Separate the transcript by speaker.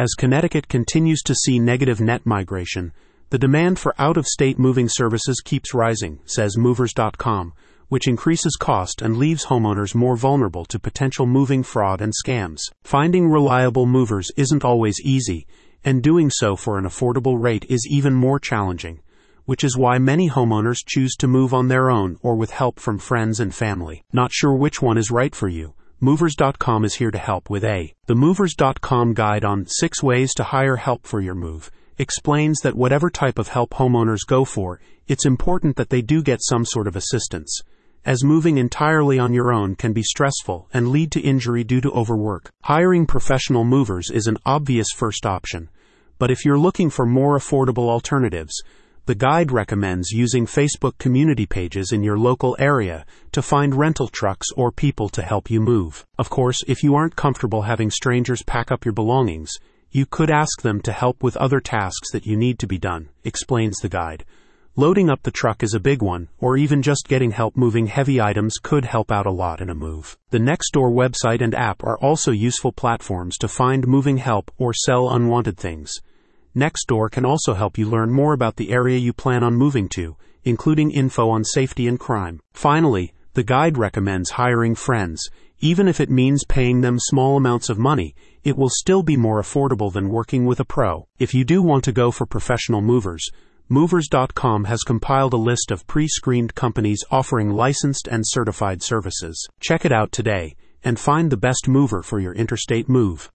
Speaker 1: As Connecticut continues to see negative net migration, the demand for out of state moving services keeps rising, says Movers.com, which increases cost and leaves homeowners more vulnerable to potential moving fraud and scams. Finding reliable movers isn't always easy, and doing so for an affordable rate is even more challenging, which is why many homeowners choose to move on their own or with help from friends and family. Not sure which one is right for you? Movers.com is here to help with A. The Movers.com guide on six ways to hire help for your move explains that whatever type of help homeowners go for, it's important that they do get some sort of assistance, as moving entirely on your own can be stressful and lead to injury due to overwork. Hiring professional movers is an obvious first option, but if you're looking for more affordable alternatives, the guide recommends using Facebook community pages in your local area to find rental trucks or people to help you move. Of course, if you aren't comfortable having strangers pack up your belongings, you could ask them to help with other tasks that you need to be done, explains the guide. Loading up the truck is a big one, or even just getting help moving heavy items could help out a lot in a move. The Nextdoor website and app are also useful platforms to find moving help or sell unwanted things. Nextdoor can also help you learn more about the area you plan on moving to, including info on safety and crime. Finally, the guide recommends hiring friends, even if it means paying them small amounts of money, it will still be more affordable than working with a pro. If you do want to go for professional movers, Movers.com has compiled a list of pre screened companies offering licensed and certified services. Check it out today and find the best mover for your interstate move.